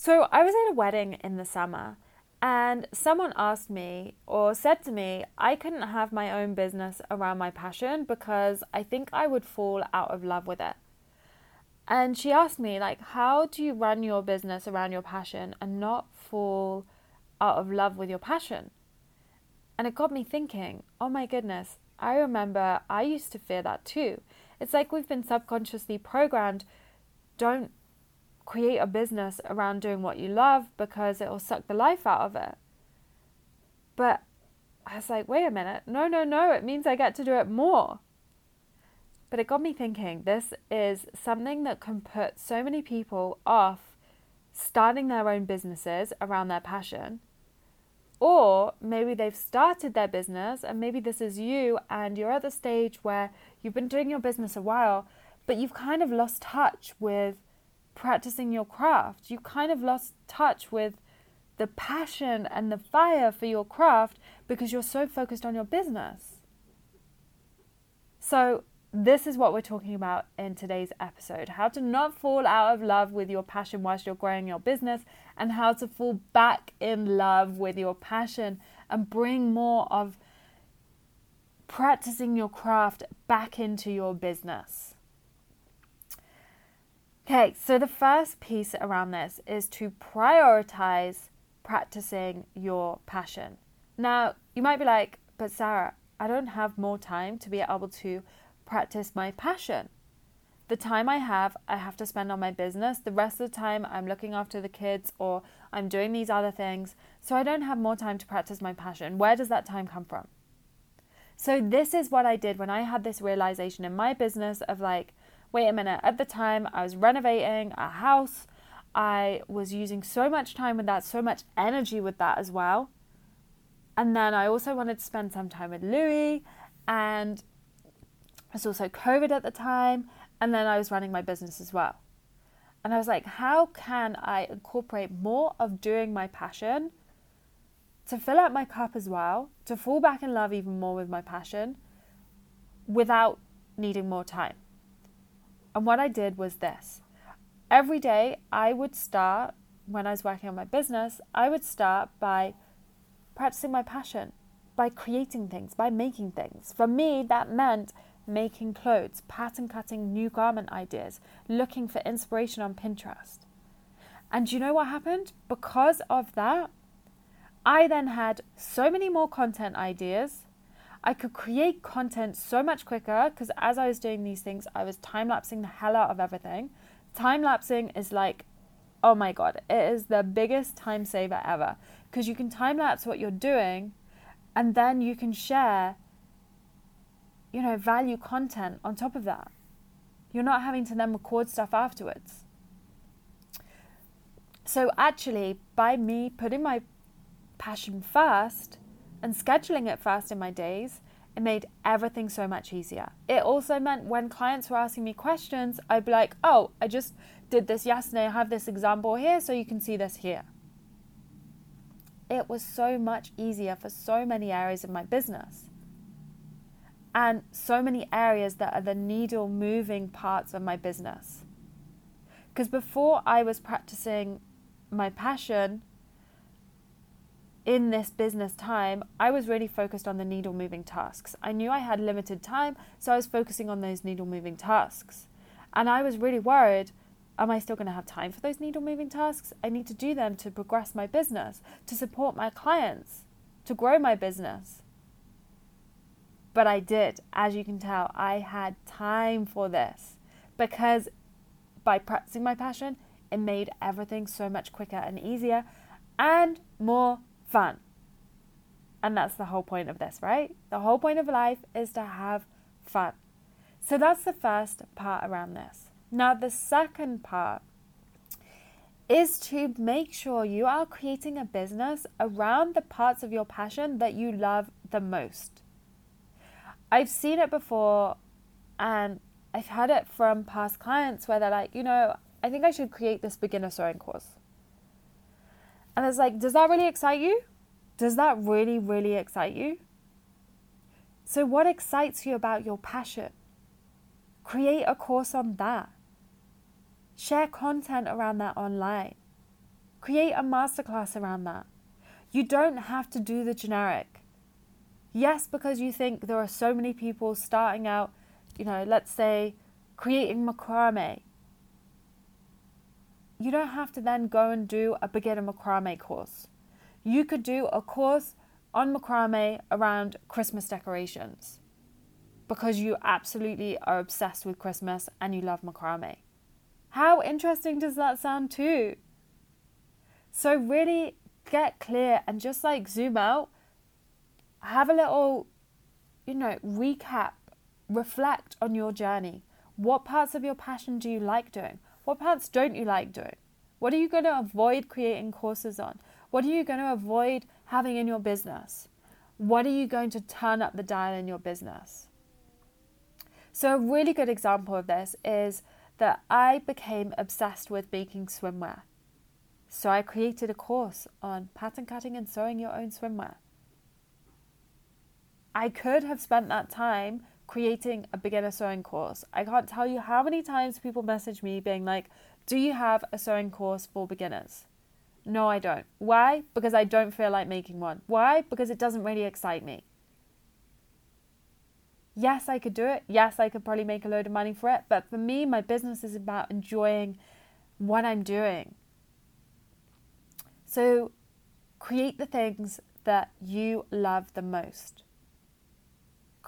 So I was at a wedding in the summer and someone asked me or said to me, I couldn't have my own business around my passion because I think I would fall out of love with it. And she asked me, like, how do you run your business around your passion and not fall out of love with your passion? And it got me thinking, oh my goodness, I remember I used to fear that too. It's like we've been subconsciously programmed don't create a business around doing what you love because it'll suck the life out of it. But I was like, wait a minute, no, no, no, it means I get to do it more. But it got me thinking this is something that can put so many people off starting their own businesses around their passion. Or maybe they've started their business, and maybe this is you, and you're at the stage where you've been doing your business a while, but you've kind of lost touch with practicing your craft. You kind of lost touch with the passion and the fire for your craft because you're so focused on your business. So, this is what we're talking about in today's episode how to not fall out of love with your passion whilst you're growing your business, and how to fall back in love with your passion and bring more of practicing your craft back into your business. Okay, so the first piece around this is to prioritize practicing your passion. Now, you might be like, but Sarah, I don't have more time to be able to practice my passion. The time I have, I have to spend on my business. The rest of the time, I'm looking after the kids or I'm doing these other things. So I don't have more time to practice my passion. Where does that time come from? So, this is what I did when I had this realization in my business of like, wait a minute, at the time I was renovating a house. I was using so much time with that, so much energy with that as well. And then I also wanted to spend some time with Louis, and it was also COVID at the time. And then I was running my business as well. And I was like, how can I incorporate more of doing my passion to fill up my cup as well, to fall back in love even more with my passion without needing more time? And what I did was this every day I would start, when I was working on my business, I would start by practicing my passion, by creating things, by making things. For me, that meant making clothes, pattern cutting new garment ideas, looking for inspiration on Pinterest. And you know what happened? Because of that, I then had so many more content ideas I could create content so much quicker because as I was doing these things, I was time lapsing the hell out of everything. Time lapsing is like, oh my god, it is the biggest time saver ever because you can time lapse what you're doing and then you can share, you know, value content on top of that. You're not having to then record stuff afterwards. So, actually, by me putting my passion first, and scheduling it first in my days, it made everything so much easier. It also meant when clients were asking me questions, I'd be like, oh, I just did this yesterday. I have this example here, so you can see this here. It was so much easier for so many areas of my business. And so many areas that are the needle moving parts of my business. Because before I was practicing my passion, in this business time, I was really focused on the needle moving tasks. I knew I had limited time, so I was focusing on those needle moving tasks. And I was really worried am I still going to have time for those needle moving tasks? I need to do them to progress my business, to support my clients, to grow my business. But I did, as you can tell, I had time for this because by practicing my passion, it made everything so much quicker and easier and more fun. And that's the whole point of this, right? The whole point of life is to have fun. So that's the first part around this. Now, the second part is to make sure you are creating a business around the parts of your passion that you love the most. I've seen it before and I've had it from past clients where they're like, you know, I think I should create this beginner sewing course. And it's like, does that really excite you? Does that really, really excite you? So, what excites you about your passion? Create a course on that. Share content around that online. Create a masterclass around that. You don't have to do the generic. Yes, because you think there are so many people starting out, you know, let's say creating macrame. You don't have to then go and do a beginner macrame course. You could do a course on macrame around Christmas decorations because you absolutely are obsessed with Christmas and you love macrame. How interesting does that sound, too? So, really get clear and just like zoom out, have a little, you know, recap, reflect on your journey. What parts of your passion do you like doing? What parts don't you like doing? What are you going to avoid creating courses on? What are you going to avoid having in your business? What are you going to turn up the dial in your business? So, a really good example of this is that I became obsessed with making swimwear. So, I created a course on pattern cutting and sewing your own swimwear. I could have spent that time creating a beginner sewing course. I can't tell you how many times people message me being like, Do you have a sewing course for beginners? No, I don't. Why? Because I don't feel like making one. Why? Because it doesn't really excite me. Yes, I could do it. Yes, I could probably make a load of money for it. But for me, my business is about enjoying what I'm doing. So create the things that you love the most.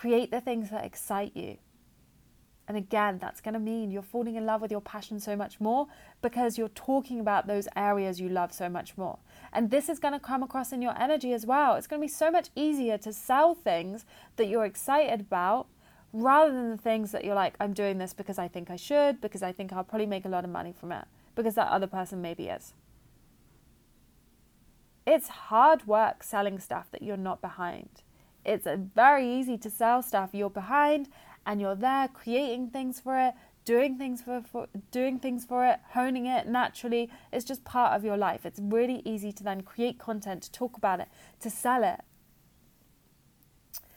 Create the things that excite you. And again, that's going to mean you're falling in love with your passion so much more because you're talking about those areas you love so much more. And this is going to come across in your energy as well. It's going to be so much easier to sell things that you're excited about rather than the things that you're like, I'm doing this because I think I should, because I think I'll probably make a lot of money from it, because that other person maybe is. It's hard work selling stuff that you're not behind. It's very easy to sell stuff you're behind and you're there creating things for it, doing things for, for doing things for it, honing it naturally. It's just part of your life. It's really easy to then create content, to talk about it, to sell it.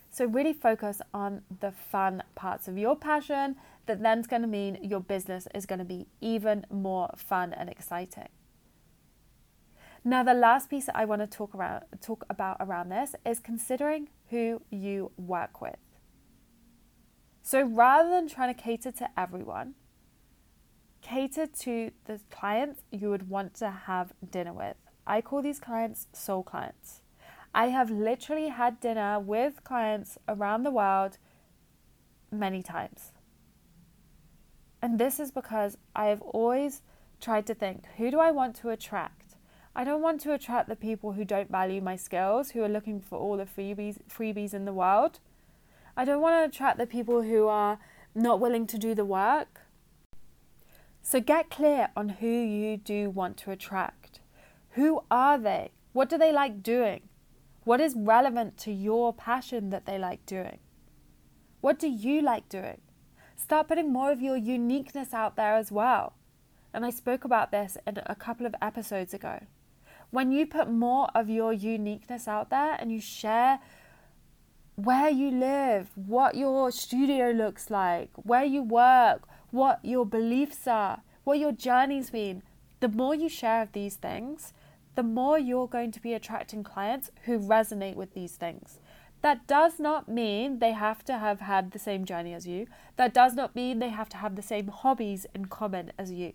So really focus on the fun parts of your passion that then's going to mean your business is going to be even more fun and exciting. Now, the last piece that I want to talk around talk about around this is considering who you work with. So rather than trying to cater to everyone, cater to the clients you would want to have dinner with. I call these clients soul clients. I have literally had dinner with clients around the world many times. And this is because I have always tried to think who do I want to attract? I don't want to attract the people who don't value my skills, who are looking for all the freebies, freebies in the world. I don't want to attract the people who are not willing to do the work. So get clear on who you do want to attract. Who are they? What do they like doing? What is relevant to your passion that they like doing? What do you like doing? Start putting more of your uniqueness out there as well. And I spoke about this in a couple of episodes ago. When you put more of your uniqueness out there and you share where you live, what your studio looks like, where you work, what your beliefs are, what your journey's been. The more you share of these things, the more you're going to be attracting clients who resonate with these things. That does not mean they have to have had the same journey as you. That does not mean they have to have the same hobbies in common as you.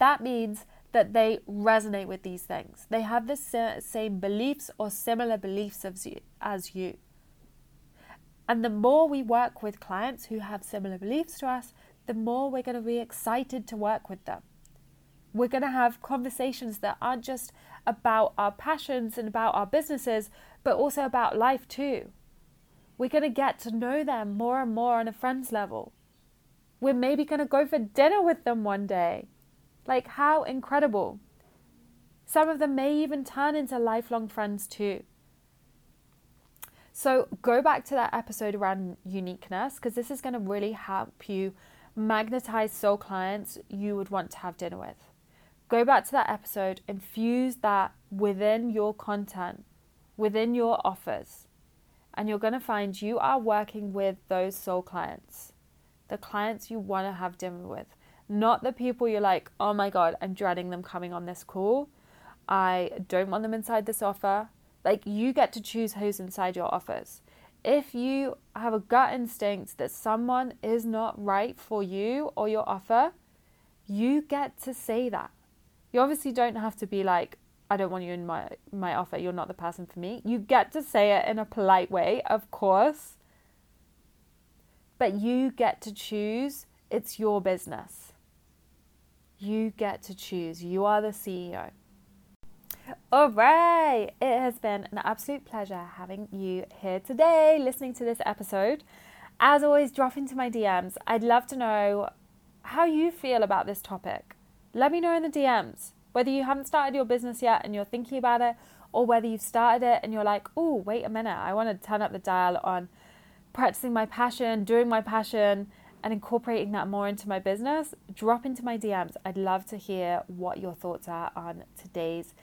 That means that they resonate with these things. They have the same beliefs or similar beliefs as you. And the more we work with clients who have similar beliefs to us, the more we're going to be excited to work with them. We're going to have conversations that aren't just about our passions and about our businesses, but also about life too. We're going to get to know them more and more on a friend's level. We're maybe going to go for dinner with them one day. Like, how incredible. Some of them may even turn into lifelong friends too. So, go back to that episode around uniqueness because this is going to really help you magnetize soul clients you would want to have dinner with. Go back to that episode, infuse that within your content, within your offers, and you're going to find you are working with those soul clients, the clients you want to have dinner with, not the people you're like, oh my God, I'm dreading them coming on this call. I don't want them inside this offer. Like, you get to choose who's inside your offers. If you have a gut instinct that someone is not right for you or your offer, you get to say that. You obviously don't have to be like, I don't want you in my, my offer. You're not the person for me. You get to say it in a polite way, of course. But you get to choose. It's your business. You get to choose. You are the CEO. All right. It has been an absolute pleasure having you here today, listening to this episode. As always, drop into my DMs. I'd love to know how you feel about this topic. Let me know in the DMs whether you haven't started your business yet and you're thinking about it, or whether you've started it and you're like, oh, wait a minute, I want to turn up the dial on practicing my passion, doing my passion, and incorporating that more into my business. Drop into my DMs. I'd love to hear what your thoughts are on today's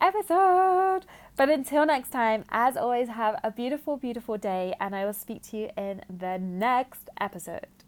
episode. But until next time, as always, have a beautiful, beautiful day, and I will speak to you in the next episode.